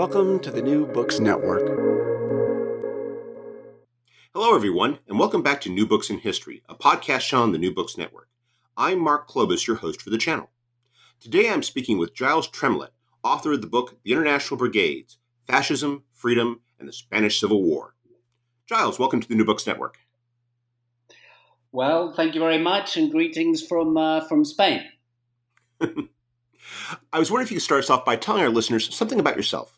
Welcome to the New Books Network. Hello, everyone, and welcome back to New Books in History, a podcast show on the New Books Network. I'm Mark Klobas, your host for the channel. Today I'm speaking with Giles Tremlett, author of the book The International Brigades Fascism, Freedom, and the Spanish Civil War. Giles, welcome to the New Books Network. Well, thank you very much, and greetings from, uh, from Spain. I was wondering if you could start us off by telling our listeners something about yourself.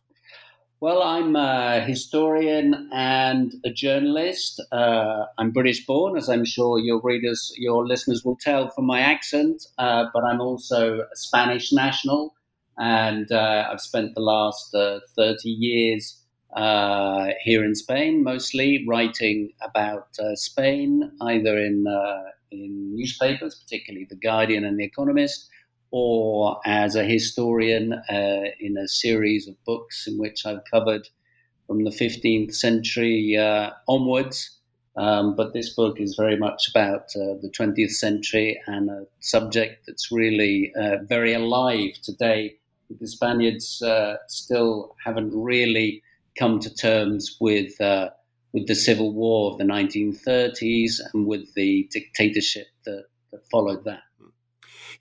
Well, I'm a historian and a journalist. Uh, I'm British born, as I'm sure your readers, your listeners will tell from my accent, uh, but I'm also a Spanish national. And uh, I've spent the last uh, 30 years uh, here in Spain, mostly writing about uh, Spain, either in, in newspapers, particularly The Guardian and The Economist, or as a historian uh, in a series of books in which I've covered from the 15th century uh, onwards. Um, but this book is very much about uh, the 20th century and a subject that's really uh, very alive today. The Spaniards uh, still haven't really come to terms with uh, with the civil war of the 1930s and with the dictatorship that, that followed that.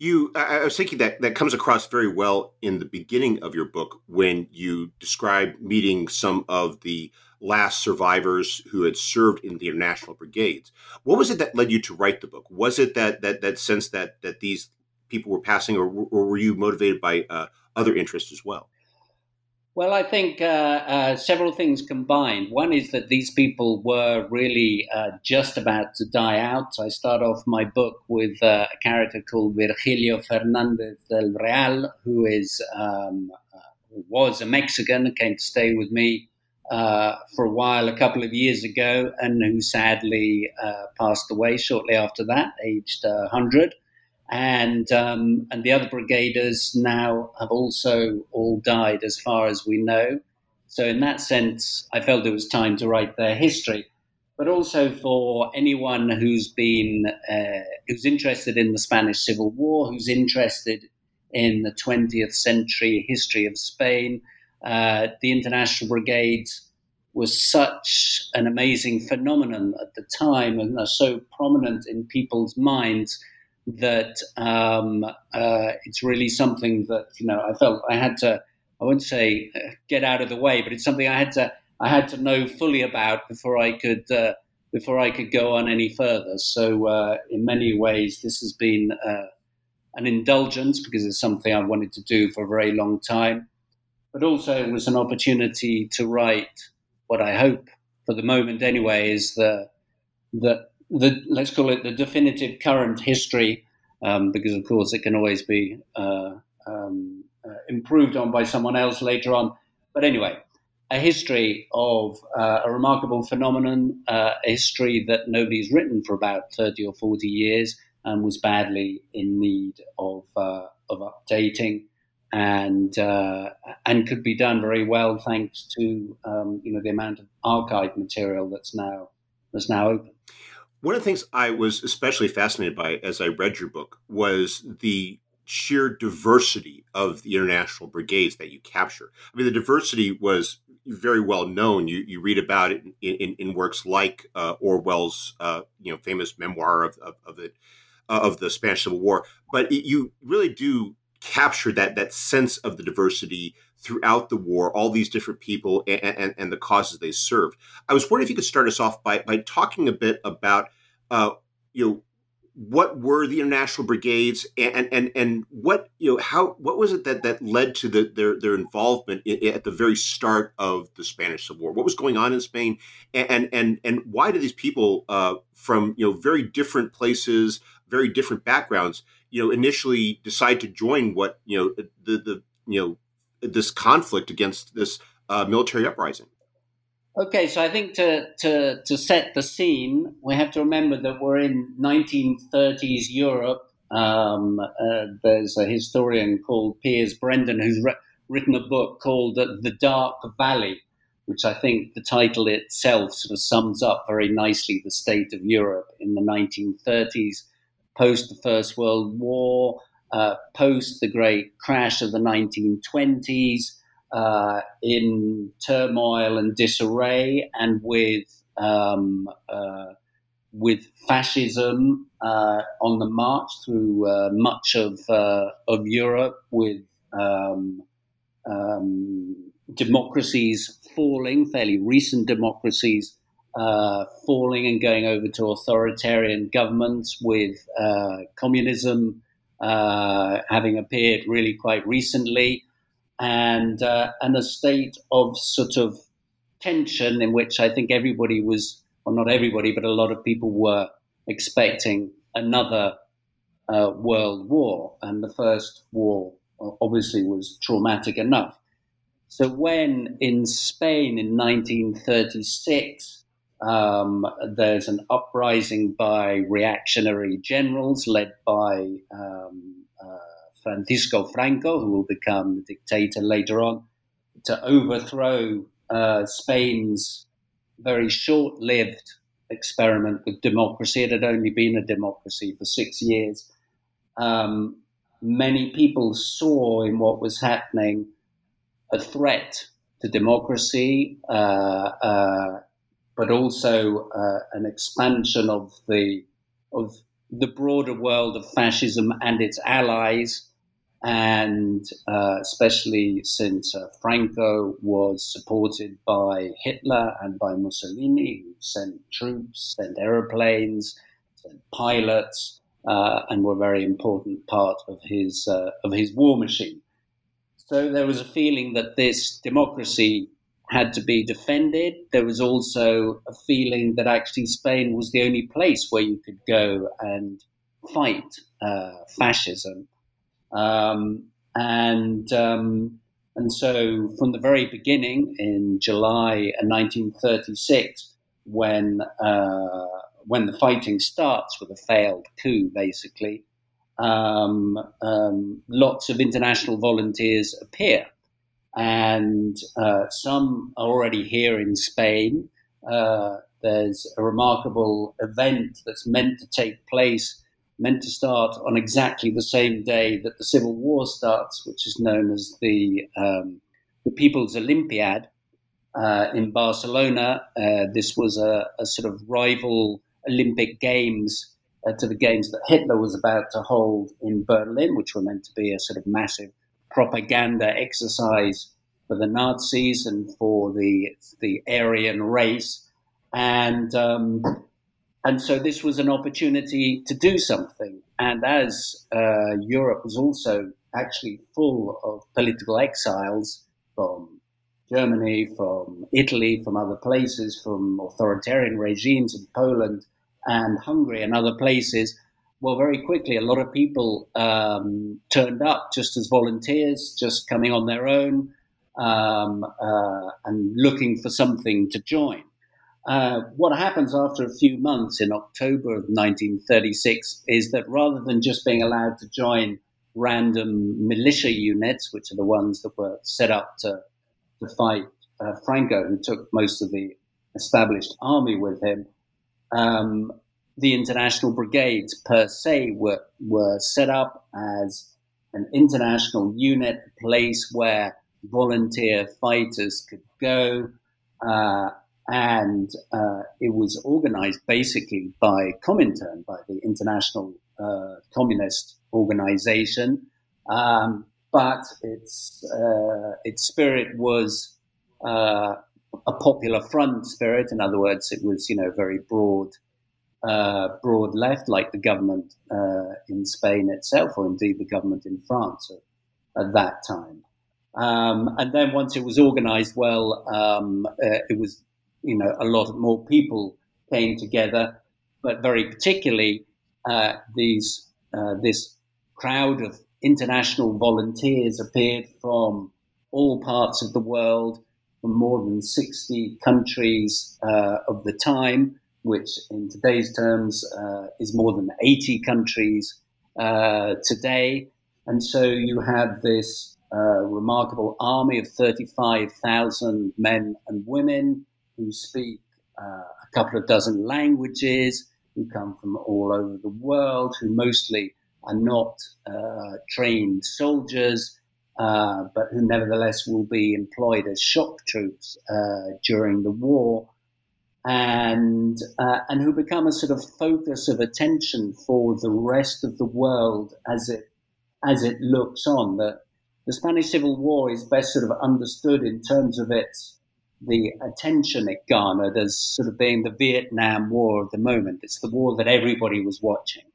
You, I was thinking that that comes across very well in the beginning of your book when you describe meeting some of the last survivors who had served in the international brigades. What was it that led you to write the book? Was it that that that sense that that these people were passing, or, or were you motivated by uh, other interests as well? Well, I think uh, uh, several things combined. One is that these people were really uh, just about to die out. I start off my book with uh, a character called Virgilio Fernandez del Real, who is um, uh, was a Mexican, came to stay with me uh, for a while a couple of years ago, and who sadly passed away shortly after that, aged 100 and um, and the other brigaders now have also all died, as far as we know. So in that sense, I felt it was time to write their history, but also for anyone who's been uh, who's interested in the Spanish Civil War, who's interested in the 20th century history of Spain. Uh, the International Brigades was such an amazing phenomenon at the time and are so prominent in people's minds that um, uh, it's really something that you know I felt I had to I wouldn't say uh, get out of the way, but it's something I had to I had to know fully about before I could uh, before I could go on any further. So uh, in many ways, this has been uh, an indulgence because it's something I wanted to do for a very long time, but also it was an opportunity to write what I hope for the moment anyway is the that the let's call it the definitive current history, um, because of course it can always be uh, um, uh, improved on by someone else later on. But anyway, a history of uh, a remarkable phenomenon, uh, a history that nobody's written for about thirty or forty years, and was badly in need of uh, of updating. and uh, and could be done very well thanks to um, you know the amount of archive material that's now that's now open. One of the things I was especially fascinated by as I read your book was the sheer diversity of the international brigades that you capture. I mean, the diversity was very well known. You you read about it in, in, in works like uh, Orwell's uh, you know famous memoir of of, of it uh, of the Spanish Civil War, but it, you really do capture that that sense of the diversity throughout the war, all these different people and, and, and, the causes they served. I was wondering if you could start us off by by talking a bit about uh, you know what were the international brigades and and and what you know how what was it that that led to the, their their involvement in, at the very start of the Spanish Civil War? What was going on in Spain, and and and why did these people uh, from you know very different places, very different backgrounds, you know, initially decide to join what you know the the you know this conflict against this uh, military uprising? Okay, so I think to, to, to set the scene, we have to remember that we're in 1930s Europe. Um, uh, there's a historian called Piers Brendon who's re- written a book called The Dark Valley, which I think the title itself sort of sums up very nicely the state of Europe in the 1930s, post the First World War, uh, post the great crash of the 1920s uh, in turmoil and disarray, and with um, uh, with fascism uh, on the march through uh, much of uh, of Europe, with um, um, democracies falling, fairly recent democracies uh, falling and going over to authoritarian governments, with communism having appeared really quite recently and uh, and a state of sort of tension in which I think everybody was, well, not everybody, but a lot of people were expecting another uh, world war, and the first war obviously was traumatic enough. So when in Spain in 1936 um, there's an uprising by reactionary generals led by um, Francisco Franco, who will become the dictator later on, to overthrow uh, Spain's very short lived experiment with democracy. It had only been a democracy for six years. Um, many people saw in what was happening a threat to democracy, uh, uh, but also uh, an expansion of the of the broader world of fascism and its allies and uh, especially since uh, Franco was supported by Hitler and by Mussolini, who sent troops, sent aeroplanes, sent pilots, uh, and were a very important part of his uh, of his war machine. So there was a feeling that this democracy had to be defended. There was also a feeling that actually Spain was the only place where you could go and fight uh, fascism. Um, and um, and so from the very beginning in July 1936, when uh, when the fighting starts with a failed coup, basically, um, um lots of international volunteers appear, and uh, some are already here in Spain. Uh, there's a remarkable event that's meant to take place meant to start on exactly the same day that the Civil War starts, which is known as the um, the People's Olympiad uh, in Barcelona. Uh, this was a, a, sort of rival Olympic Games uh, to the games that Hitler was about to hold in Berlin, which were meant to be a sort of massive propaganda exercise for the Nazis and for the the Aryan race. And um, and so this was an opportunity to do something. And as uh, Europe was also actually full of political exiles from Germany, from Italy, from other places, from authoritarian regimes in Poland and Hungary and other places, well, very quickly, a lot of people um, turned up just as volunteers, just coming on their own um, uh, and looking for something to join. Uh, what happens after a few months in October of 1936 is that rather than just being allowed to join random militia units, which are the ones that were set up to, to fight uh, Franco, who took most of the established army with him. Um, the international brigades per se were, were set up as an international unit, a place where volunteer fighters could go. Uh, and uh, it was organized basically by Comintern, by the International uh, Communist Organization. Um, but its, uh, its spirit was uh, a popular front spirit. In other words, it was, you know, very broad, uh, broad left, like the government uh, in Spain itself, or indeed the government in France at, at that time. Um, and then once it was organized well, um, uh, it was, you know, a lot more people came together, but very particularly uh, these uh, this crowd of international volunteers appeared from all parts of the world, from more than 60 countries uh, of the time, which in today's terms uh, is more than 80 countries uh, today. And so you have this uh, remarkable army of 35,000 men and women who speak uh, a couple of dozen languages, who come from all over the world, who mostly are not uh, trained soldiers, uh, but who nevertheless will be employed as shock troops during the war. And uh, and who become a sort of focus of attention for the rest of the world as it as it looks on. The the Spanish Civil War is best sort of understood in terms of its the attention it garnered as sort of being the Vietnam War of the moment. It's the war that everybody was watching,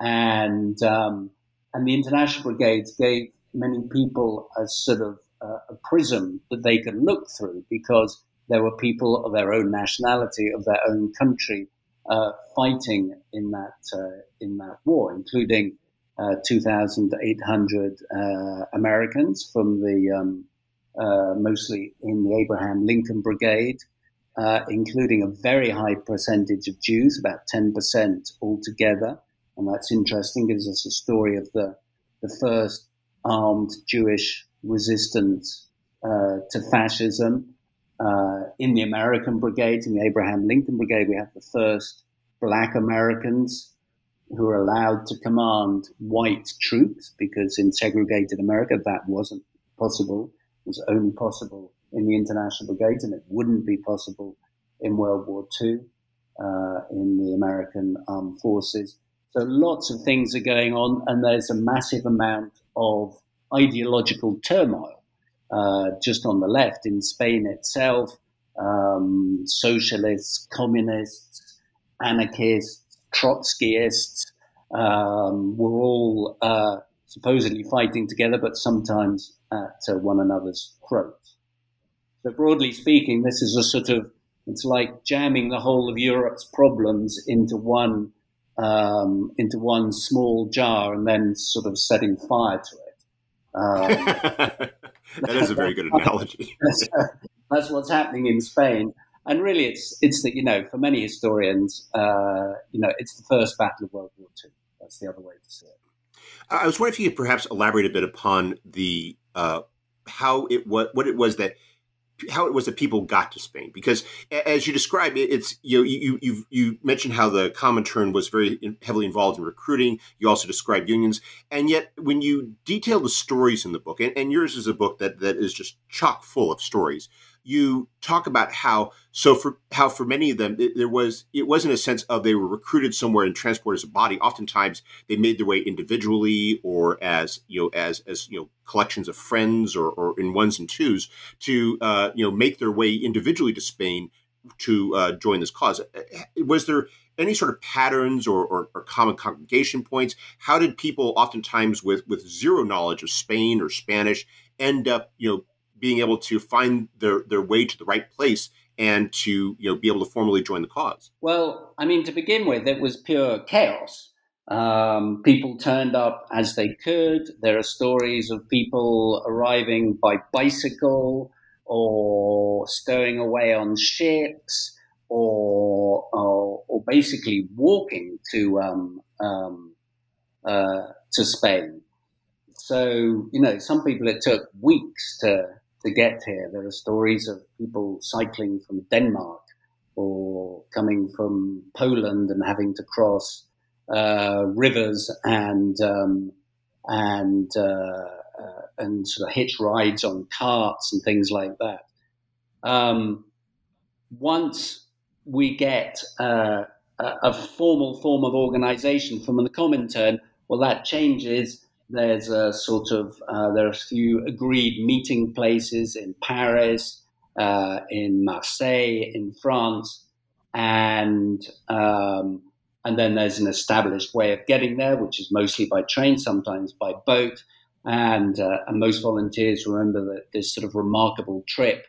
and um, and the international brigades gave many people a sort of uh, a prism that they could look through because there were people of their own nationality, of their own country, uh, fighting in that uh, in that war, including uh, 2,800 uh, Americans from the um, uh, mostly in the Abraham Lincoln Brigade, uh, including a very high percentage of Jews, about 10% altogether. And that's interesting, gives us a story of the, the first armed Jewish resistance uh, to fascism. Uh, in the American Brigade, in the Abraham Lincoln Brigade, we have the first black Americans who are allowed to command white troops because in segregated America that wasn't possible. It was only possible in the International Brigades and it wouldn't be possible in World War II uh, in the American Armed Forces. So lots of things are going on and there's a massive amount of ideological turmoil uh, just on the left in Spain itself. Um, socialists, communists, anarchists, Trotskyists um, were all uh, supposedly fighting together, but sometimes at uh, one another's throats. So, broadly speaking, this is a sort of it's like jamming the whole of Europe's problems into one um, into one small jar and then sort of setting fire to it. Um, that is a very good analogy. that's, that's, what's happening in Spain and really, it's it's that you know, for many historians, uh, you know, it's the first battle of World War II. That's the other way to see it. I was wondering if you could perhaps elaborate a bit upon the uh, how it was, what it was that how it was that people got to Spain, because as you described it, it's you know you you you mentioned how the Comintern was very heavily involved in recruiting. You also described unions, and yet when you detail the stories in the book, and, and yours is a book that that is just chock full of stories you talk about how so for how for many of them it, there was it wasn't a sense of they were recruited somewhere and transported as a body. Oftentimes they made their way individually or as you know as as you know collections of friends or, or in ones and twos to uh, you know make their way individually to spain to uh, join this cause. Uh, was there any sort of patterns or, or, or, common congregation points? How did people oftentimes with with zero knowledge of spain or spanish end up you know being able to find their, their way to the right place and to you know be able to formally join the cause? Well, I mean, to begin with, it was pure chaos. Um, people turned up as they could. There are stories of people arriving by bicycle or stowing away on ships or or, or basically walking to um, um, uh, to Spain. So, you know, some people it took weeks to, to get here. There are stories of people cycling from Denmark or coming from Poland and having to cross uh, rivers and um, and uh, uh, and sort of hitch rides on carts and things like that. Um, once we get uh, a formal form of organization from the Comintern, well, that changes. There's a sort of uh, there are a few agreed meeting places in Paris, uh, in Marseille, in France, and um, and then there's an established way of getting there, which is mostly by train, sometimes by boat. And, uh, and most volunteers remember that this sort of remarkable trip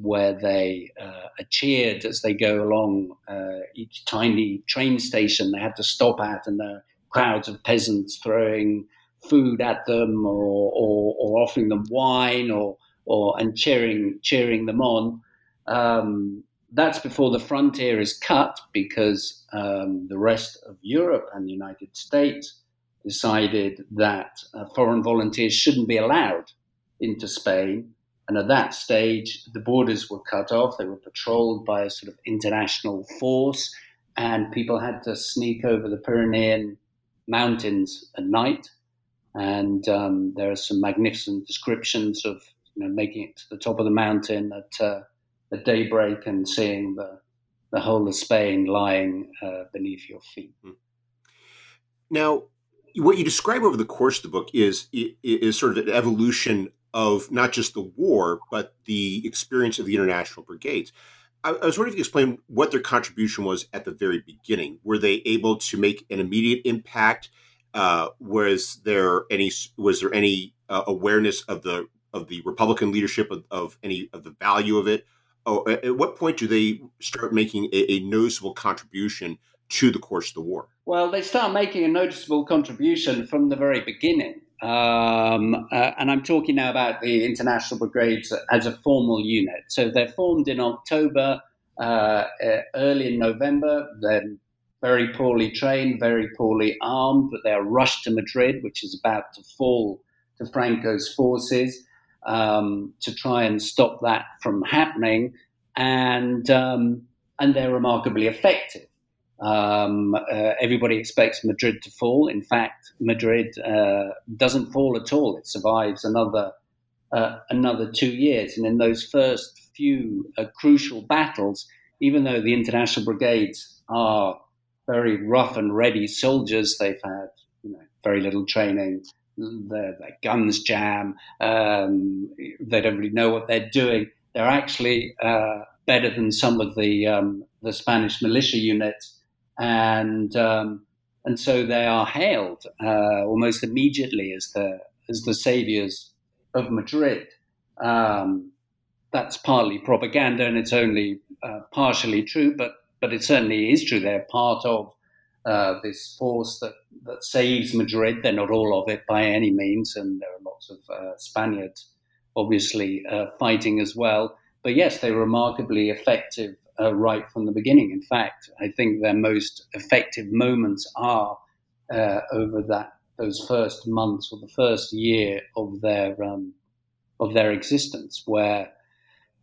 where they uh, are cheered as they go along uh, each tiny train station they had to stop at, and there are crowds of peasants throwing food at them or, or, or offering them wine or, or and cheering cheering them on. Um, that's before the frontier is cut because um, the rest of Europe and the United States decided that uh, foreign volunteers shouldn't be allowed into Spain. And at that stage, the borders were cut off. They were patrolled by a sort of international force, and people had to sneak over the Pyrenean mountains at night. And um, there are some magnificent descriptions of you know, making it to the top of the mountain at uh, at daybreak and seeing the the whole of Spain lying uh, beneath your feet. Hmm. Now, what you describe over the course of the book is is sort of an evolution of not just the war, but the experience of the international brigades. I, I was wondering if you could explain what their contribution was at the very beginning. Were they able to make an immediate impact? Uh, was there any was there any uh, awareness of the of the Republican leadership of, of any of the value of it? oh, at what point do they start making a, a, noticeable contribution to the course of the war? Well, they start making a noticeable contribution from the very beginning. Um, uh, and I'm talking now about the International Brigades as a formal unit. So they're formed in October, uh, uh, early in November. They're very poorly trained, very poorly armed, but they are rushed to Madrid, which is about to fall to Franco's forces um, to try and stop that from happening, and um, and they're remarkably effective. Um, uh, everybody expects Madrid to fall. In fact, Madrid uh, doesn't fall at all. It survives another uh, another two years, and in those first few uh, crucial battles, even though the international brigades are very rough and ready soldiers, they've had you know very little training their, their guns jam. Um, they don't really know what they're doing. They're actually uh, better than some of the um, the Spanish militia units, and um, and so they are hailed uh, almost immediately as the as the saviors of Madrid. Um, that's partly propaganda, and it's only uh, partially true, but but it certainly is true. They're part of uh, this force that, that saves Madrid. They're not all of it by any means, and there are lots of uh, Spaniards obviously uh, fighting as well. But yes, they're remarkably effective uh, right from the beginning. In fact, I think their most effective moments are uh, over that those first months or the first year of their um, of their existence, where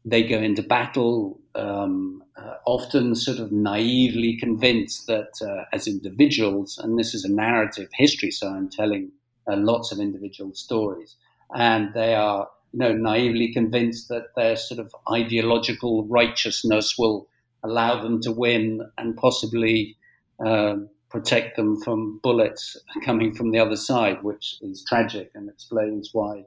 they go into battle um, uh, often sort of naively convinced that uh, as individuals, and this is a narrative history, so I'm telling uh, lots of individual stories, and they are you know naively convinced that their sort of ideological righteousness will allow them to win and possibly um, protect them from bullets coming from the other side, which is tragic and explains why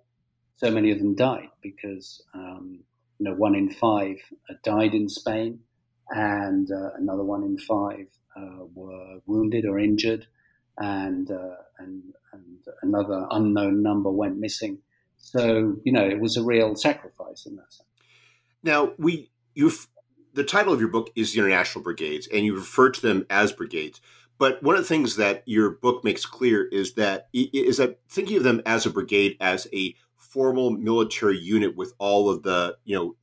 so many of them died because. Um, you know, one in five uh, died in Spain, and uh, another one in five uh, were wounded or injured, and, uh, and and another unknown number went missing. So you know, it was a real sacrifice in that sense. Now we you've the title of your book is the International Brigades, and you refer to them as brigades. But one of the things that your book makes clear is that is that thinking of them as a brigade as a formal military unit with all of the you know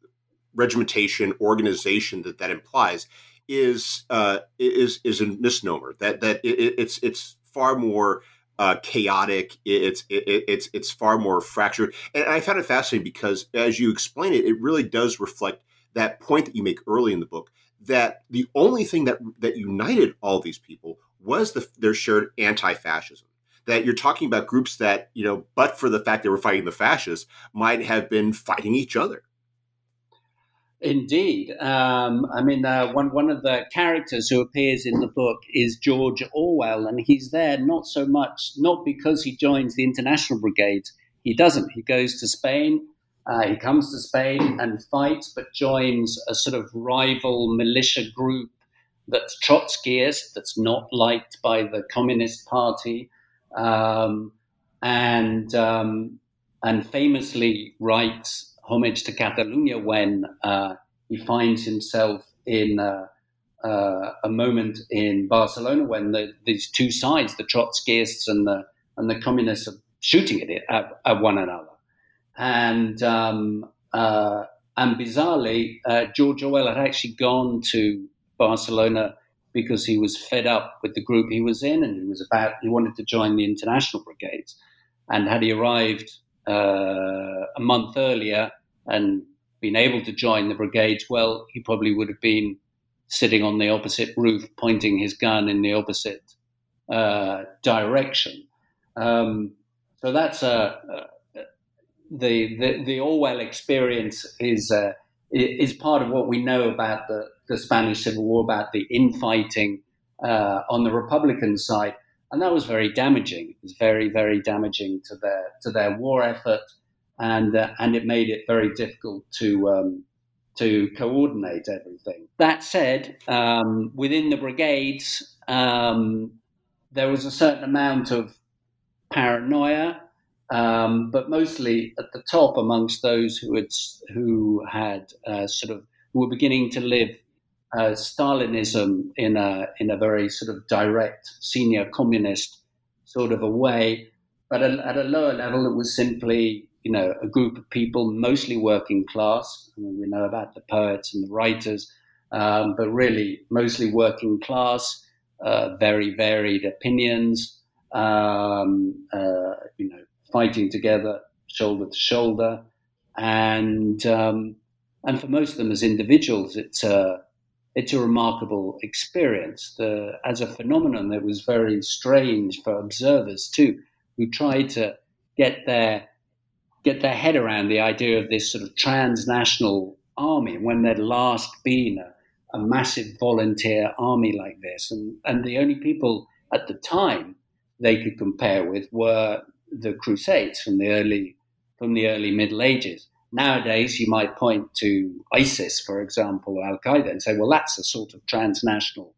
regimentation organization that that implies is uh, is is a misnomer. That that it, it's it's far more uh, chaotic. It's it, it's it's far more fractured, and I found it fascinating because as you explain it, it really does reflect that point that you make early in the book that the only thing that that united all these people was the, their shared anti-fascism. That you're talking about groups that you know, but for the fact they were fighting the fascists, might have been fighting each other. Indeed. Um, I mean, uh, one, one of the characters who appears in the book is George Orwell, and he's there not so much, not because he joins the International Brigade. He doesn't. He goes to Spain. Uh, he comes to Spain and fights, but joins a sort of rival militia group that's Trotskyist, that's not liked by the Communist Party, um, and um, and famously writes homage to Catalonia when uh, he finds himself in uh, uh, a moment in Barcelona when the, these two sides, the Trotskyists and the and the communists, are shooting at it at, at one another, and um, uh, and bizarrely, uh, George Orwell had actually gone to Barcelona because he was fed up with the group he was in, and he was about he wanted to join the international brigades, and had he arrived uh, a month earlier and been able to join the brigades, well, he probably would have been sitting on the opposite roof, pointing his gun in the opposite uh, direction. Um, so that's a, uh, the, the, the Orwell experience is uh, is part of what we know about the, the Spanish Civil War, about the infighting uh, on the Republican side and that was very damaging. It was very, very damaging to their to their war effort, and uh, and it made it very difficult to um, to coordinate everything. That said, um, within the brigades, um, there was a certain amount of paranoia, um, but mostly at the top amongst those who had who had uh, sort of who were beginning to live uh, Stalinism in a in a very sort of direct senior communist sort of a way, but at, at a lower level, it was simply you know a group of people, mostly working class. I mean, we know about the poets and the writers, um, but really mostly working class, uh, very varied opinions. Um, uh, you know, fighting together, shoulder to shoulder, and um, and for most of them as individuals, it's a it's a remarkable experience. The, as a phenomenon, it was very strange for observers too, who tried to get their get their head around the idea of this sort of transnational army when there'd last been a, a massive volunteer army like this, and and the only people at the time they could compare with were the Crusades from the early from the early Middle Ages. Nowadays, you might point to ISIS, for example, or Al Qaeda, and say, well, that's a sort of transnational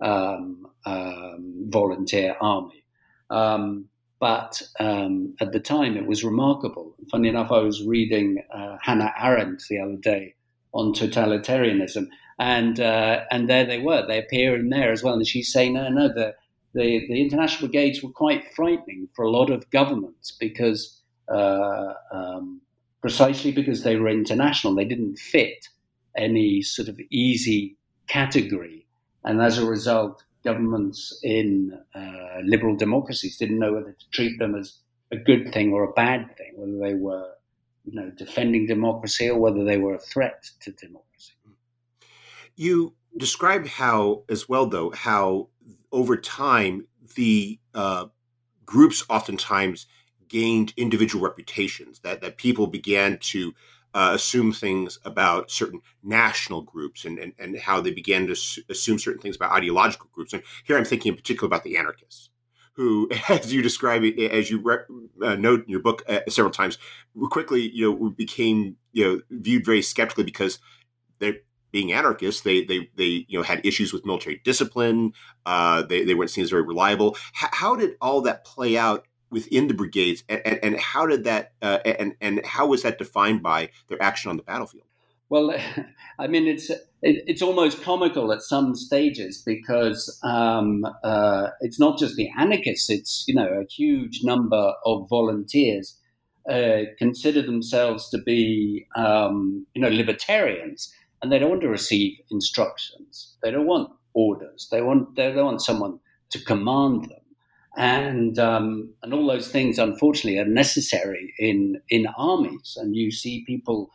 um, um, volunteer army. Um, but um, at the time, it was remarkable. Funny enough, I was reading uh, Hannah Arendt the other day on totalitarianism, and uh, and there they were. They appear in there as well, and she's saying, no, no, the the, the international brigades were quite frightening for a lot of governments because. Uh, um, precisely because they were international. They didn't fit any sort of easy category. And as a result, governments in uh, liberal democracies didn't know whether to treat them as a good thing or a bad thing, whether they were you know, defending democracy or whether they were a threat to democracy. You described how, as well, though, how over time the uh, groups oftentimes gained individual reputations, that, that people began to uh, assume things about certain national groups and, and, and how they began to assume certain things about ideological groups. And here I'm thinking in particular about the anarchists, who, as you describe it, as you re- uh, note in your book uh, several times, quickly you know became you know viewed very skeptically because they're being anarchists, they they they you know had issues with military discipline. Uh, they they weren't seen as very reliable. H- how did all that play out within the brigades, and, and, and how did that uh, and and how was that defined by their action on the battlefield? Well, I mean, it's it, it's almost comical at some stages because um, uh, it's not just the anarchists; it's you know a huge number of volunteers uh, consider themselves to be um, you know libertarians, and they don't want to receive instructions. They don't want orders. They want they don't want someone to command them. And um, and all those things, unfortunately, are necessary in in armies. And you see people,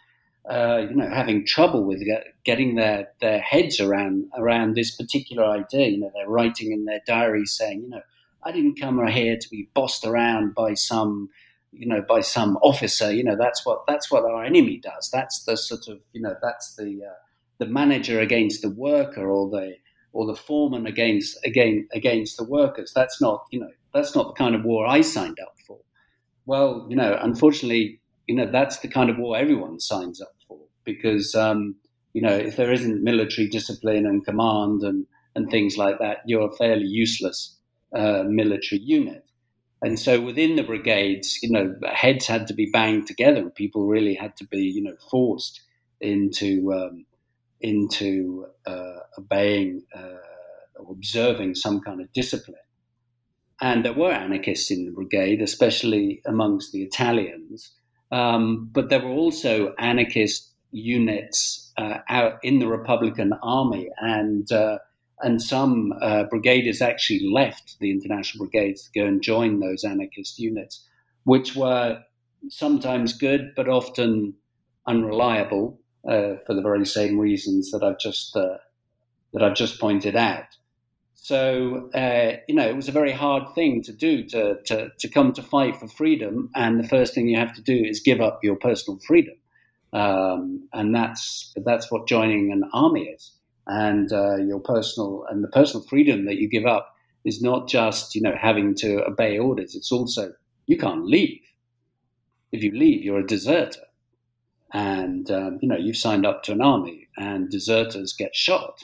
uh, you know, having trouble with getting their their heads around around this particular idea. You know, they're writing in their diaries saying, you know, I didn't come here to be bossed around by some you know by some officer you know that's what that's what our enemy does that's the sort of you know that's the uh, the manager against the worker or the or the foreman against again against the workers. That's not you know that's not the kind of war I signed up for. Well, you know, unfortunately, you know that's the kind of war everyone signs up for because um, you know if there isn't military discipline and command and and things like that, you're a fairly useless uh, military unit. And so within the brigades, you know, heads had to be banged together, and people really had to be, you know, forced into um, into uh, obeying uh, or observing some kind of discipline. And there were anarchists in the brigade, especially amongst the Italians. Um, but there were also anarchist units uh, out in the Republican Army, and uh, and some uh, brigaders actually left the international brigades to go and join those anarchist units, which were sometimes good but often unreliable uh, for the very same reasons that I've just uh, that I've just pointed out. So uh, you know, it was a very hard thing to do to, to to come to fight for freedom, and the first thing you have to do is give up your personal freedom, um, and that's that's what joining an army is. And uh, your personal and the personal freedom that you give up is not just you know having to obey orders. It's also you can't leave. If you leave, you're a deserter and um, you know you've signed up to an army, and deserters get shot,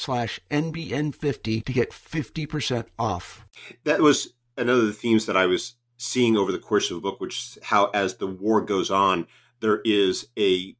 slash NBN50 to get 50% off. That was another of the themes that I was seeing over the course of the book, which is how as the war goes on, there is a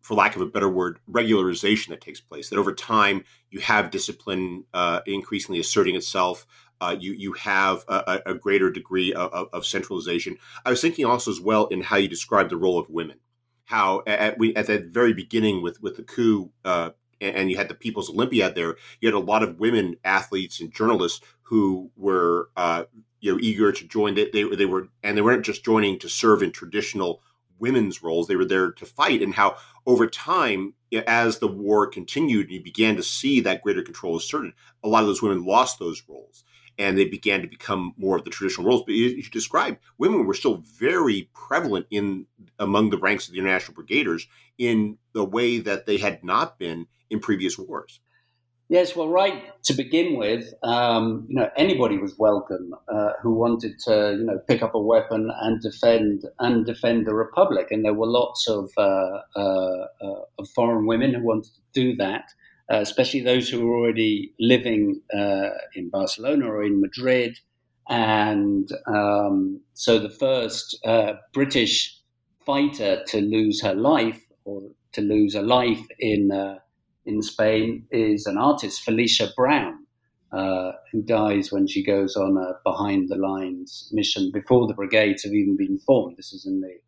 for lack of a better word, regularization that takes place. That over time, you have discipline uh, increasingly asserting itself. Uh, you you have a, a greater degree of, of, centralization. I was thinking also as well in how you describe the role of women. How at, we, at the very beginning with with the coup uh, and you had the People's Olympiad there, you had a lot of women athletes and journalists who were uh, you know eager to join. They, they they were and they weren't just joining to serve in traditional women's roles; they were there to fight. And how over time, as the war continued, you began to see that greater control asserted. A lot of those women lost those roles. And they began to become more of the traditional roles. But you, you described women were still very prevalent in among the ranks of the international brigaders in the way that they had not been in previous wars. Yes, well, right to begin with, um, you know, anybody was welcome uh, who wanted to, you know, pick up a weapon and defend and defend the republic. And there were lots of, uh, uh, uh of foreign women who wanted to do that, uh, especially those who were already living uh, in Barcelona or in Madrid. And um, so the first British fighter to lose her life or to lose a life in in Spain is an artist, Felicia Browne, uh, who dies when she goes on a behind the lines mission before the brigades have even been formed. This is in the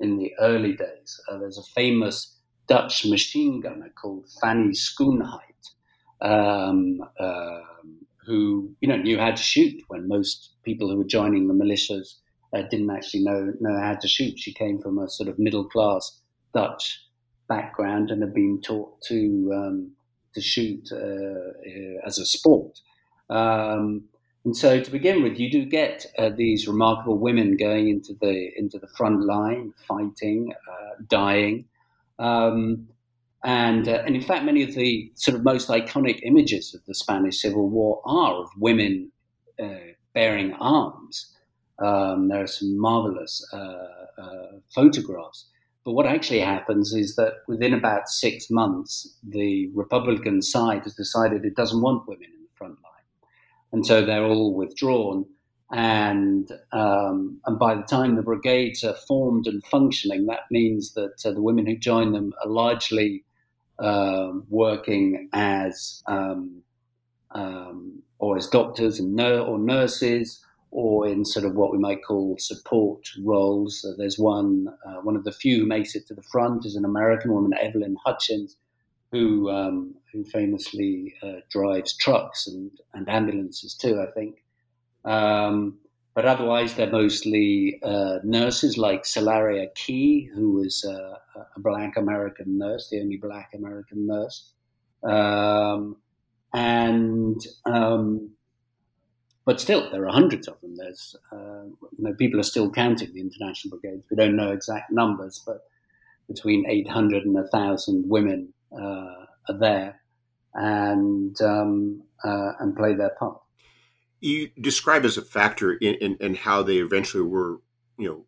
in the early days. Uh, there's a famous Dutch machine gunner called Fanny Schoonheyt, um, uh, who you know knew how to shoot when most people who were joining the militias uh, didn't actually know know how to shoot. She came from a sort of middle class Dutch background and have been taught to um, to shoot uh, uh, as a sport. Um, and so, to begin with, you do get uh, these remarkable women going into the into the front line, fighting, uh, dying, um, and uh, and in fact, many of the sort of most iconic images of the Spanish Civil War are of women uh, bearing arms. Um, there are some marvelous photographs. But what actually happens is that within about six months, the Republican side has decided it doesn't want women in the front line, and so they're all withdrawn. And um, and by the time the brigades are formed and functioning, that means that uh, the women who join them are largely uh, working as um, um, or as doctors and nur- or nurses or in sort of what we might call support roles. Uh, there's one, uh, one of the few who makes it to the front is an American woman, Evelyn Hutchins, who um, who famously uh, drives trucks and, and ambulances too, I think. Um, but otherwise, they're mostly uh, nurses like Salaria Kea, who was a black American nurse, the only black American nurse. Um, and um, but still, there are hundreds of them. There's, uh, you know, people are still counting the international brigades. We don't know exact numbers, but between 800 and 1,000 women uh, are there and um, uh, and play their part. You describe as a factor in, in, in, how they eventually were, you know,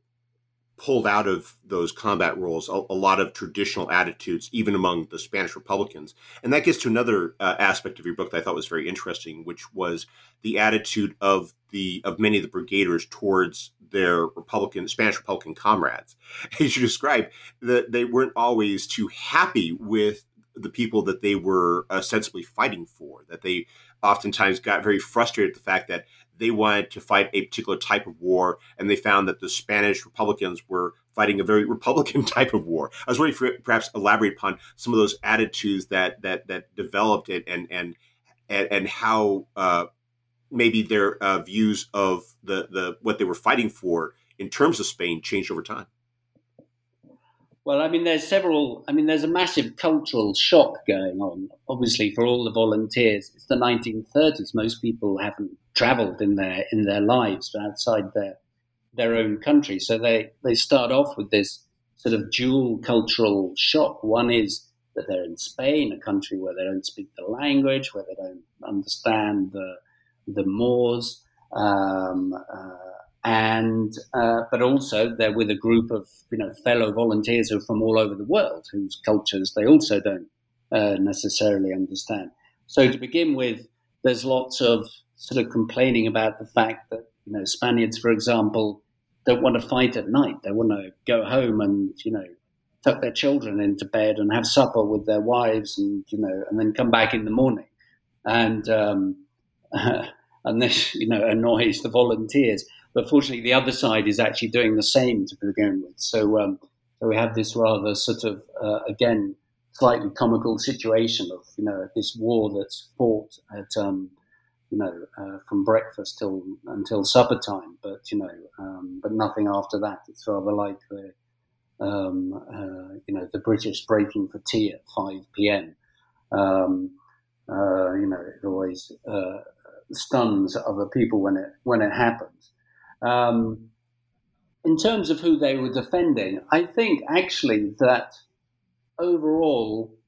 pulled out of those combat roles a, a, lot of traditional attitudes, even among the Spanish Republicans. And that gets to another uh, aspect of your book that I thought was very interesting, which was the attitude of the of many of the brigaders towards their Republican Spanish Republican comrades. As you described, that they weren't always too happy with the people that they were ostensibly fighting for. That they oftentimes got very frustrated at the fact that they wanted to fight a particular type of war, and they found that the Spanish Republicans were fighting a very Republican type of war. I was wondering if perhaps elaborate upon some of those attitudes that that that developed it, and and and, and how uh, maybe their uh, views of the the what they were fighting for in terms of Spain changed over time. Well, I mean, there's several. I mean, there's a massive cultural shock going on. Obviously, for all the volunteers, it's the 1930s. Most people haven't travelled in their in their lives outside their their own country, so they they start off with this sort of dual cultural shock. One is that they're in Spain, a country where they don't speak the language, where they don't understand the the Moors. Um, uh, and uh, but also they're with a group of you know fellow volunteers who are from all over the world whose cultures they also don't uh, necessarily understand. So to begin with, there's lots of sort of complaining about the fact that you know Spaniards, for example, don't want to fight at night. They want to go home and you know tuck their children into bed and have supper with their wives and you know and then come back in the morning and um, and this you know annoys the volunteers but fortunately, the other side is actually doing the same to begin with. So, um, so we have this rather sort of, uh, again, slightly comical situation of, you know, this war that's fought at, um, you know, uh, from breakfast till until supper time, but, you know, um, but nothing after that. It's rather like the, um, uh, you know, the British breaking for tea at 5 p.m. Um, uh, you know, it always uh, stuns other people when it when it happens. Um, in terms of who they were defending, I think actually that overall,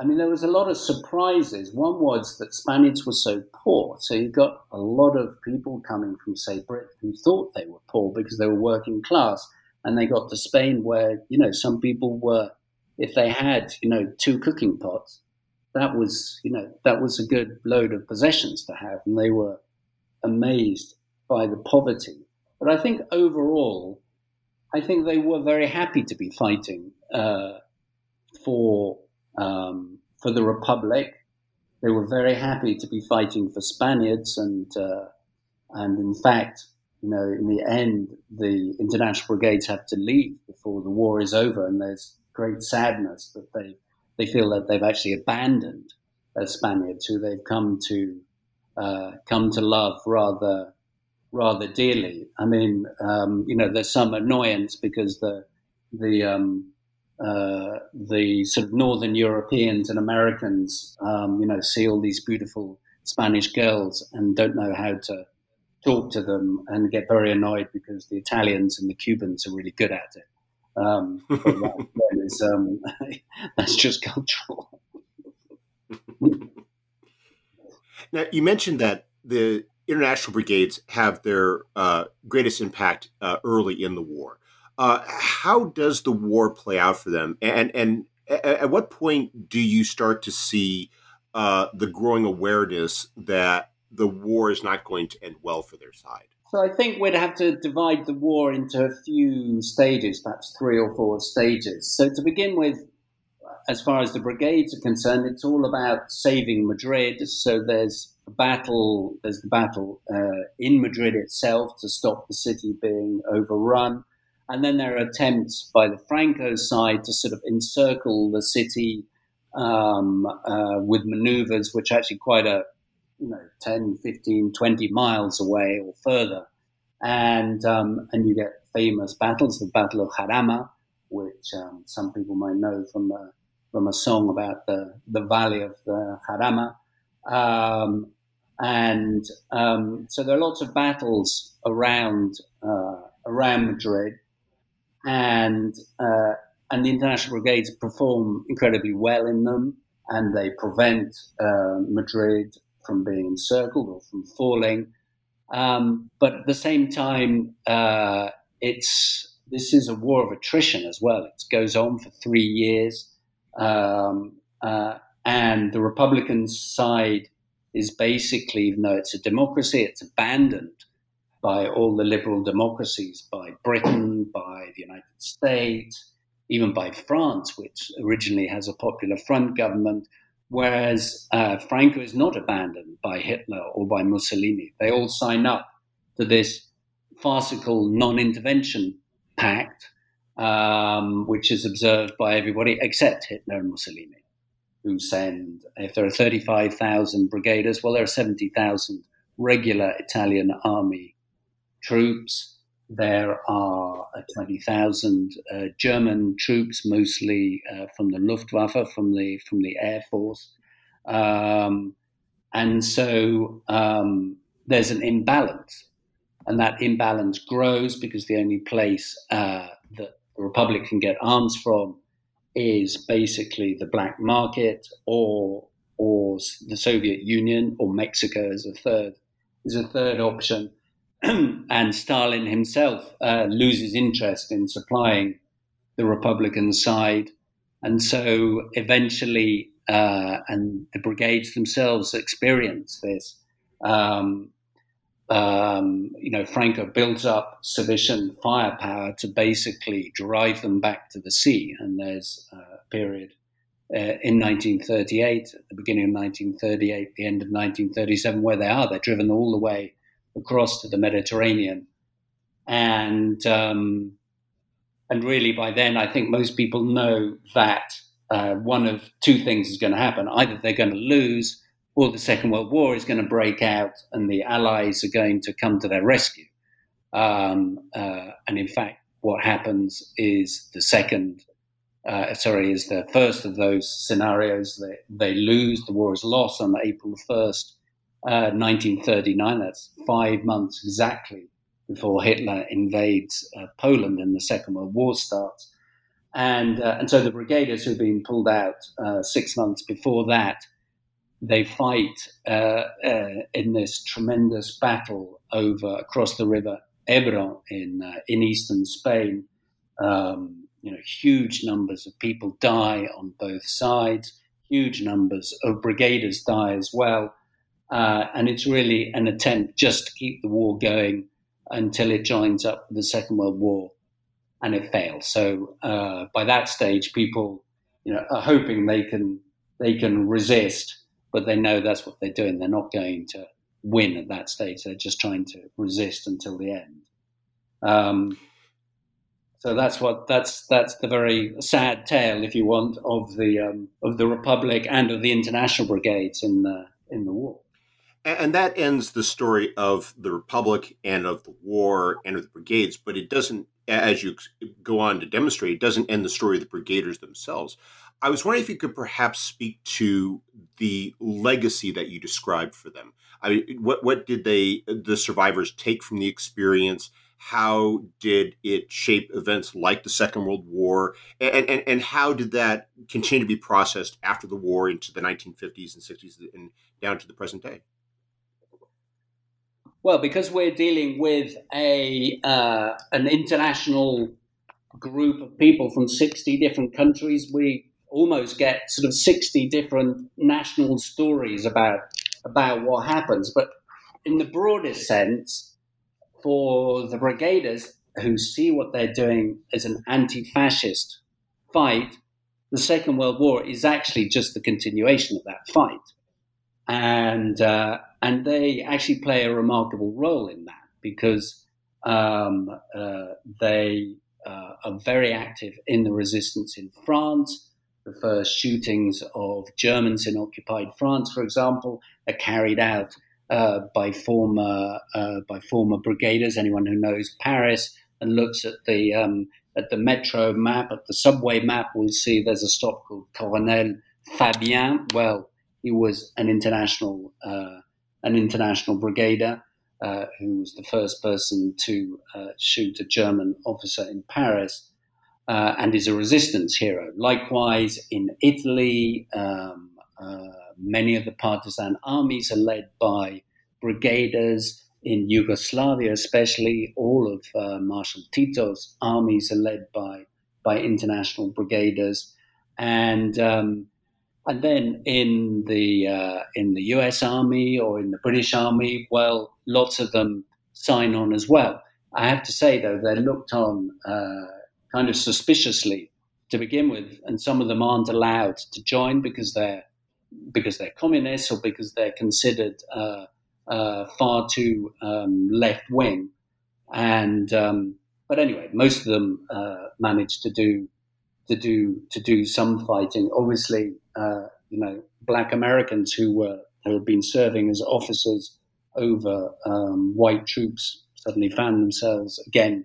I mean, there was a lot of surprises. One was that Spaniards were so poor. So you got a lot of people coming from, say, Britain who thought they were poor because they were working class. And they got to Spain where, you know, some people were, if they had, you know, two cooking pots, that was, you know, that was a good load of possessions to have. And they were amazed by the poverty but I think overall, I think they were very happy to be fighting uh, for um, for the Republic. They were very happy to be fighting for Spaniards, and uh, and in fact, you know, in the end, the international brigades have to leave before the war is over, and there's great sadness that they they feel that they've actually abandoned Spaniards who they've come to uh, come to love rather rather dearly. I mean, um, you know, there's some annoyance because the the um, uh, the sort of Northern Europeans and Americans, um, you know, see all these beautiful Spanish girls and don't know how to talk to them and get very annoyed because the Italians and the Cubans are really good at it. Um, that is, um, that's just cultural. now, you mentioned that the international brigades have their uh, greatest impact uh, early in the war. Uh, how does the war play out for them, and and at what point do you start to see uh, the growing awareness that the war is not going to end well for their side? So I think we'd have to divide the war into a few stages, perhaps three or four stages. So to begin with, as far as the brigades are concerned, it's all about saving Madrid. So there's a battle, there's the battle uh, in Madrid itself to stop the city being overrun. And then there are attempts by the Franco side to sort of encircle the city um, uh, with maneuvers, which are actually quite a, you know, 10, 15, 20 miles away or further. And, um, and you get famous battles, the Battle of Jarama, which um, some people might know from a, from a song about the, the valley of the Jarama. Um, and um, so there are lots of battles around, uh, around Madrid and uh, and the international brigades perform incredibly well in them, and they prevent uh, Madrid from being encircled or from falling. Um, but at the same time, uh, it's this is a war of attrition as well. It goes on for three years, um, uh, and the Republican side is basically, even though it's a democracy, it's abandoned by all the liberal democracies, by Britain, by the United States, even by France, which originally has a popular front government, whereas uh, Franco is not abandoned by Hitler or by Mussolini. They all sign up to this farcical non intervention pact, um, which is observed by everybody except Hitler and Mussolini, who send, if there are 35,000 brigaders, well, there are 70,000 regular Italian army troops. There are uh, 20,000 uh, German troops, mostly uh, from the Luftwaffe, from the from the Air Force, um, and so um, there's an imbalance, and that imbalance grows because the only place uh, that the Republic can get arms from is basically the black market or or the Soviet Union or Mexico as a third is a third option. and Stalin himself uh, loses interest in supplying the Republican side. And so eventually, uh, and the brigades themselves experience this. Um, um, you know, Franco builds up sufficient firepower to basically drive them back to the sea. And there's a period uh, in 1938, at the beginning of 1938, the end of 1937, where they are. They're driven all the way across to the Mediterranean. And um, and really, by then, I think most people know that uh, one of two things is going to happen: either they're going to lose, or the Second World War is going to break out, and the Allies are going to come to their rescue. Um, uh, and in fact, what happens is the second, uh, sorry, is the first of those scenarios. They, they lose, the war is lost on April 1st, 1939. Uh, That's five months exactly before Hitler invades uh, Poland and the Second World War starts. And, uh, and so the brigaders who've been pulled out uh, six months before that, they fight uh, in this tremendous battle over across the river Ebro in, in eastern Spain. Um, you know, huge numbers of people die on both sides. Huge numbers of brigaders die as well. Uh, and it's really an attempt just to keep the war going until it joins up with the Second World War, and it fails. So uh, by that stage, people, you know, are hoping they can they can resist, but they know that's what they're doing. They're not going to win at that stage. They're just trying to resist until the end. Um, so that's what that's that's the very sad tale, if you want, of the um, of the Republic and of the international brigades in the in the war and that ends the story of the republic and of the war and of the brigades but it doesn't as you go on to demonstrate, it doesn't end the story of the brigaders themselves. I was wondering if you could perhaps speak to the legacy that you described for them. I mean, what what did they the survivors take from the experience? How did it shape events like the Second World War, and and, and how did that continue to be processed after the war into the 1950s and 60s and down to the present day? Well, because we're dealing with a uh, an international group of people from 60 different countries, we almost get sort of 60 different national stories about about what happens. But in the broadest sense, for the brigaders who see what they're doing as an anti-fascist fight, the Second World War is actually just the continuation of that fight, and uh, and they actually play a remarkable role in that because um, uh, they uh, are very active in the resistance in France the first shootings of Germans in occupied France, for example, are carried out uh, by former uh, by former brigaders. Anyone who knows Paris and looks at the um, at the metro map, at the subway map, will see there's a stop called Colonel Fabien. Well, he was an international uh, an international brigader. Uh, who was the first person to uh, shoot a German officer in Paris uh, and is a resistance hero. Likewise, in Italy, um, uh, many of the partisan armies are led by brigaders. In Yugoslavia, especially, all of Marshal Tito's armies are led by by international brigaders, and um, and then in the uh, in the U.S. Army or in the British Army, well, lots of them sign on as well. I have to say though, they're looked on uh, kind of suspiciously to begin with, and some of them aren't allowed to join because they're because they're communists or because they're considered uh, uh, far too um, left wing. And um, but anyway, most of them uh, managed to do to do to do some fighting. Obviously, uh, you know, black Americans who were who had been serving as officers over um, white troops suddenly found themselves again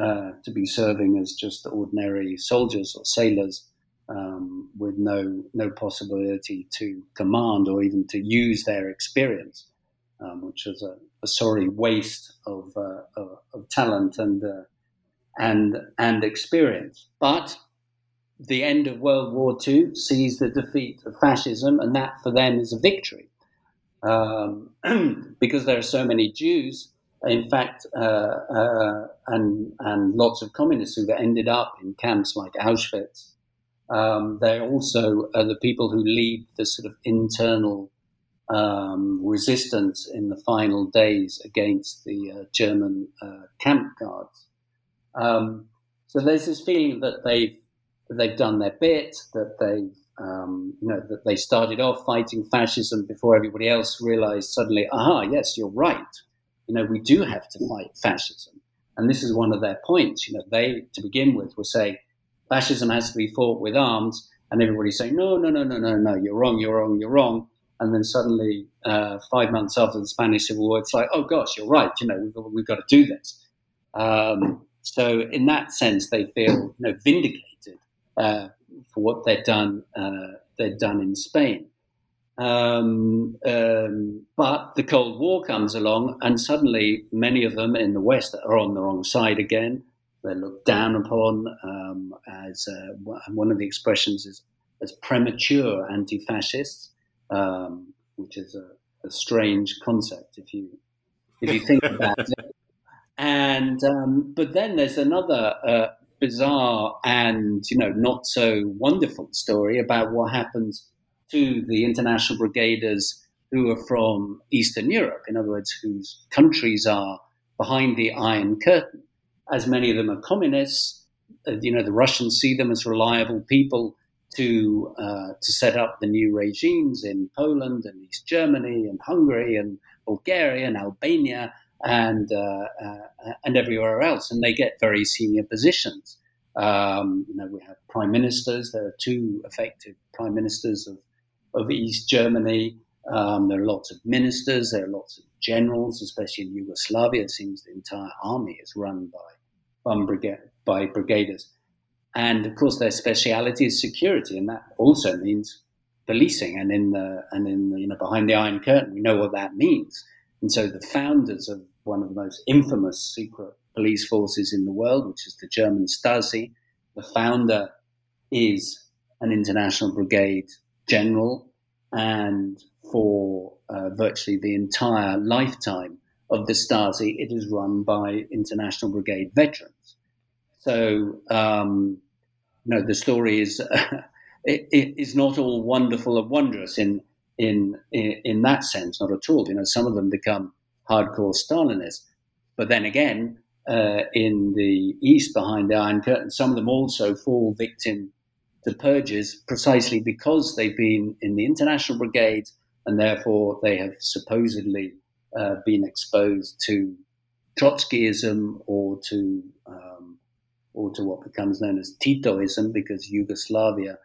uh, to be serving as just ordinary soldiers or sailors um, with no no possibility to command or even to use their experience, um, which was a, a sorry waste of, uh, of, of, talent and uh, and and experience. But the end of World War II sees the defeat of fascism, and that for them is a victory. Um, because there are so many Jews in fact, uh, uh, and and lots of communists who ended up in camps like Auschwitz. Um, they're also uh, the people who lead the sort of internal um, resistance in the final days against the uh, German uh, camp guards. Um, so there's this feeling that they've that they've done their bit, that they um, you know that they started off fighting fascism before everybody else realized suddenly, aha, yes, you're right you know, we do have to fight fascism. And this is one of their points. You know, they, to begin with, were saying fascism has to be fought with arms, and everybody's saying, no, no, no, no, no, no, you're wrong, you're wrong, you're wrong. And then suddenly, uh, five months after the Spanish Civil War, it's like, oh gosh, you're right. You know, we've, we've got to do this. Um, so, in that sense, they feel you know vindicated uh, for what they've done. Uh, they've done in Spain. Um, um, but the Cold War comes along, and suddenly many of them in the West are on the wrong side again. They're looked down upon um, as uh, one of the expressions is as premature anti-fascists, um, which is a, a, strange concept if you if you think about it. And um, but then there's another uh, bizarre and you know not so wonderful story about what happens to the international brigaders who are from Eastern Europe, in other words, whose countries are behind the Iron Curtain. As many of them are communists, uh, you know, the Russians see them as reliable people to uh, to set up the new regimes in Poland and East Germany and Hungary and Bulgaria and Albania and uh, uh, and everywhere else, and they get very senior positions. Um, you know, we have prime ministers. There are two effective prime ministers of of East Germany. Um, there are lots of ministers, there are lots of generals, especially in Yugoslavia. It seems the entire army is run by, by brigaders. And of course, their speciality is security, and that also means policing. And in the and in the, you know behind the Iron Curtain, we know what that means. And so, the founders of one of the most infamous secret police forces in the world, which is the German Stasi, the founder is an international brigade general, and for uh, virtually the entire lifetime of the Stasi, it is run by international brigade veterans. So, um, you know, the story is it, it is not all wonderful and wondrous in, in in in that sense, not at all. You know, some of them become hardcore Stalinists, but then again, uh, in the east behind the Iron Curtain, some of them also fall victim to purges precisely because they've been in the international brigade and therefore they have supposedly uh, been exposed to Trotskyism or to um, or to what becomes known as Titoism because Yugoslavia,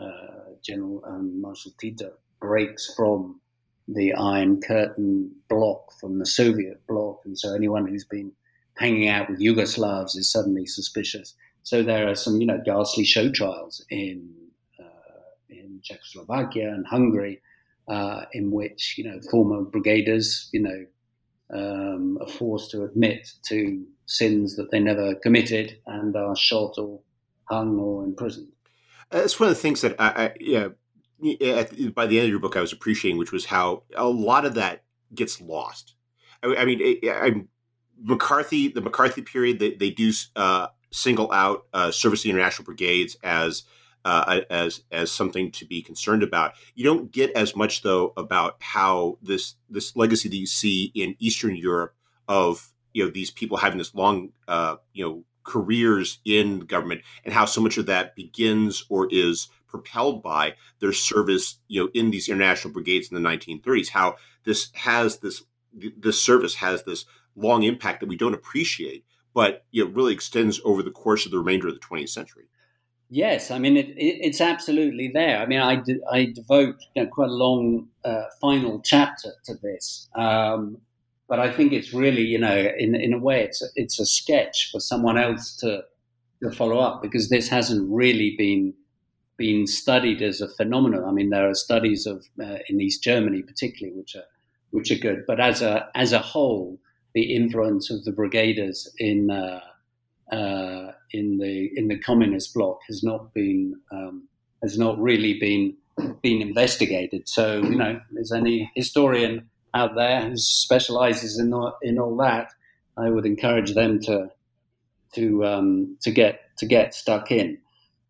uh, General um, Marshal Tito breaks from the Iron Curtain bloc from the Soviet bloc, and so anyone who's been hanging out with Yugoslavs is suddenly suspicious. So there are some, you know, ghastly show trials in uh, in Czechoslovakia and Hungary, uh, in which you know former brigaders, you know, um, are forced to admit to sins that they never committed and are shot or hung or imprisoned. That's one of the things that I, I yeah. At, by the end of your book, I was appreciating, which was how a lot of that gets lost. I, I mean, it, I'm McCarthy, the McCarthy period, they, they do uh, single out uh, service the international brigades as uh, as as something to be concerned about. You don't get as much though about how this this legacy that you see in Eastern Europe of you know these people having this long uh, you know careers in government and how so much of that begins or is propelled by their service you know in these international brigades in the 1930s how this has this this service has this long impact that we don't appreciate, but you know, really extends over the course of the remainder of the 20th century. Yes, I mean it, it, it's absolutely there. I mean, I, I devote you know, quite a long uh, final chapter to this, um, but I think it's really, you know, in in a way, it's a, it's a sketch for someone else to to follow up because this hasn't really been been studied as a phenomenon. I mean, there are studies of uh, in East Germany, particularly, which are which are good, but as a as a whole, the influence of the brigaders in uh, uh, in the in the communist bloc has not been um, has not really been been investigated. So you know, there's any historian out there who specialises in all, in all that, I would encourage them to to um, to get to get stuck in.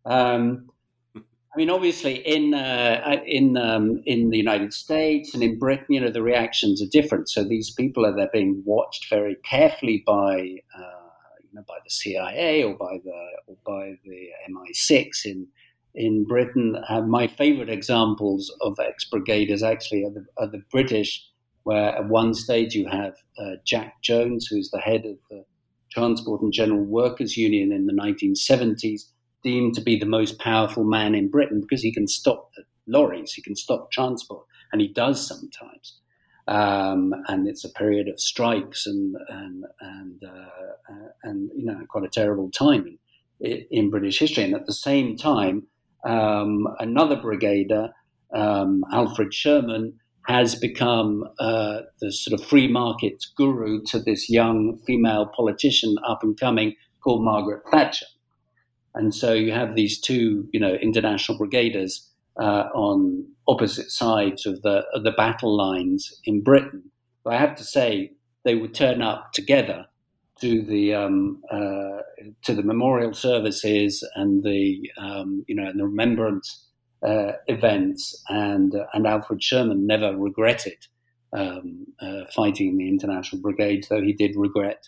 Um, I mean, obviously, in uh, in um, in the United States and in Britain, you know, the reactions are different. So these people are they're being watched very carefully by uh, you know by the CIA or by the or by the MI6 in in Britain. Uh, my favourite examples of ex brigaders actually are the, are the, British, where at one stage you have uh, Jack Jones, who's the head of the Transport and General Workers Union in the 1970s deemed to be the most powerful man in Britain because he can stop the lorries, he can stop transport, and he does sometimes. Um, and it's a period of strikes and and and uh, uh, and you know quite a terrible time in, in British history. And at the same time, um, another brigader, um, Alfred Sherman, has become uh, the sort of free market guru to this young female politician up and coming called Margaret Thatcher. And so you have these two, you know, international brigaders uh, on opposite sides of the of the battle lines in Britain. But I have to say they would turn up together to the um, uh, to the memorial services and the um, you know and the remembrance uh, events, and uh, and Alfred Sherman never regretted um, uh, fighting in the international Brigade, though he did regret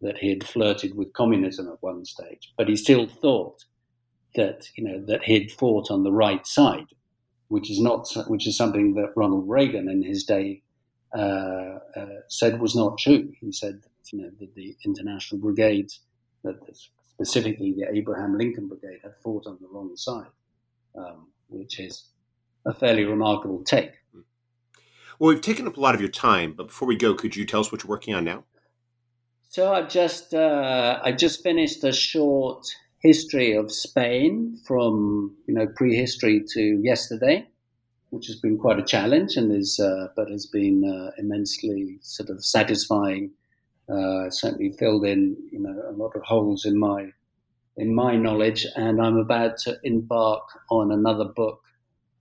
that he had flirted with communism at one stage, but he still thought that you know that he'd fought on the right side, which is not which is something that Ronald Reagan in his day uh, uh, said was not true. He said that, you know that the international brigades, that specifically the Abraham Lincoln Brigade, had fought on the wrong side, um, which is a fairly remarkable take. Well, we've taken up a lot of your time, but before we go, could you tell us what you're working on now? So I've just uh, I just finished a short history of Spain from you know prehistory to yesterday, which has been quite a challenge and is uh, but has been uh, immensely sort of satisfying. Uh, certainly filled in you know a lot of holes in my in my knowledge, and I'm about to embark on another book,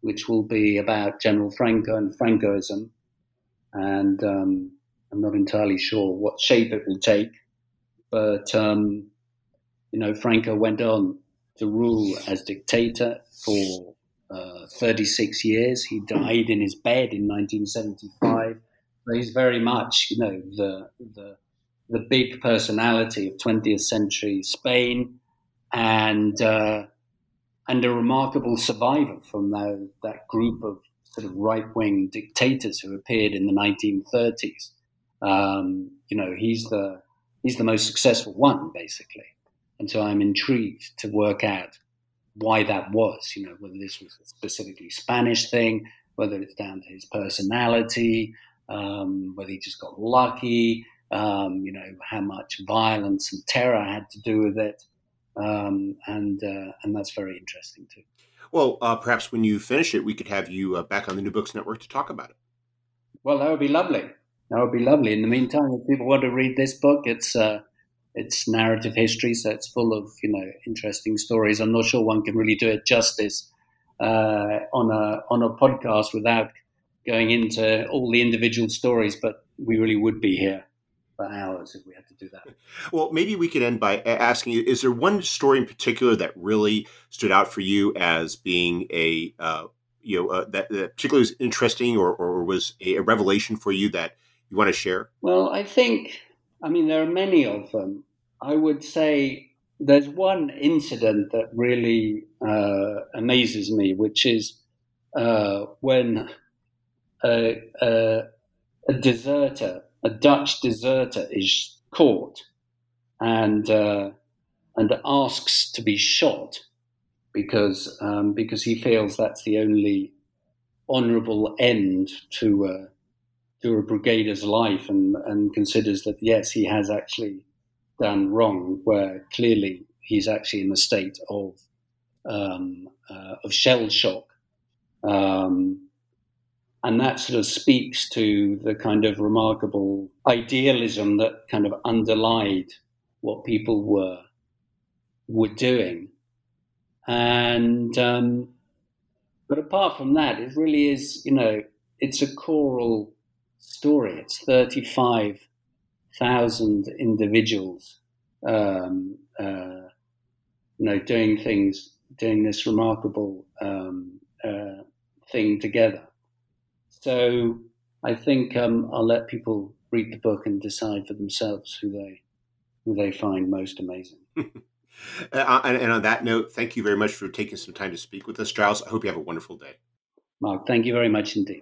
which will be about General Franco and Francoism, and um, I'm not entirely sure what shape it will take, but um, you know, Franco went on to rule as dictator for uh, 36 years. He died in his bed in 1975. So he's very much, you know, the the the big personality of 20th century Spain, and uh, and a remarkable survivor from the, that group of sort of right wing dictators who appeared in the 1930s. Um, you know, he's the he's the most successful one, basically. And so I'm intrigued to work out why that was, you know, whether this was a specifically Spanish thing, whether it's down to his personality, um, whether he just got lucky, um, you know, how much violence and terror had to do with it. Um, and, uh, and that's very interesting too. Well, uh, perhaps when you finish it, we could have you uh, back on the New Books Network to talk about it. Well, that would be lovely. That would be lovely. In the meantime, if people want to read this book, it's uh, it's narrative history, so it's full of you know interesting stories. I'm not sure one can really do it justice uh, on a on a podcast without going into all the individual stories, but we really would be here for hours if we had to do that. Well, maybe we could end by asking you: Is there one story in particular that really stood out for you as being a uh, you know uh, that, that, particularly was interesting or, or was a, a revelation for you that you want to share? Well, I think I mean there are many of them. I would say there's one incident that really uh, amazes me, which is uh, when a, a, a, deserter, a Dutch deserter, is caught and uh, and asks to be shot because um, because he feels that's the only honourable end to uh, to a brigadier's life, and, and considers that yes, he has actually done wrong, where clearly he's actually in a state of um, uh, of shell shock, um, and that sort of speaks to the kind of remarkable idealism that kind of underlied what people were were doing, and um, but apart from that, it really is you know it's a choral story. It's thirty five thousand individuals, um, uh, you know, doing things, doing this remarkable um, uh, thing together. So I think um, I'll let people read the book and decide for themselves who they who they find most amazing. Uh, and, and, on that note, thank you very much for taking some time to speak with us, Strauss. I hope you have a wonderful day. Mark, thank you very much indeed.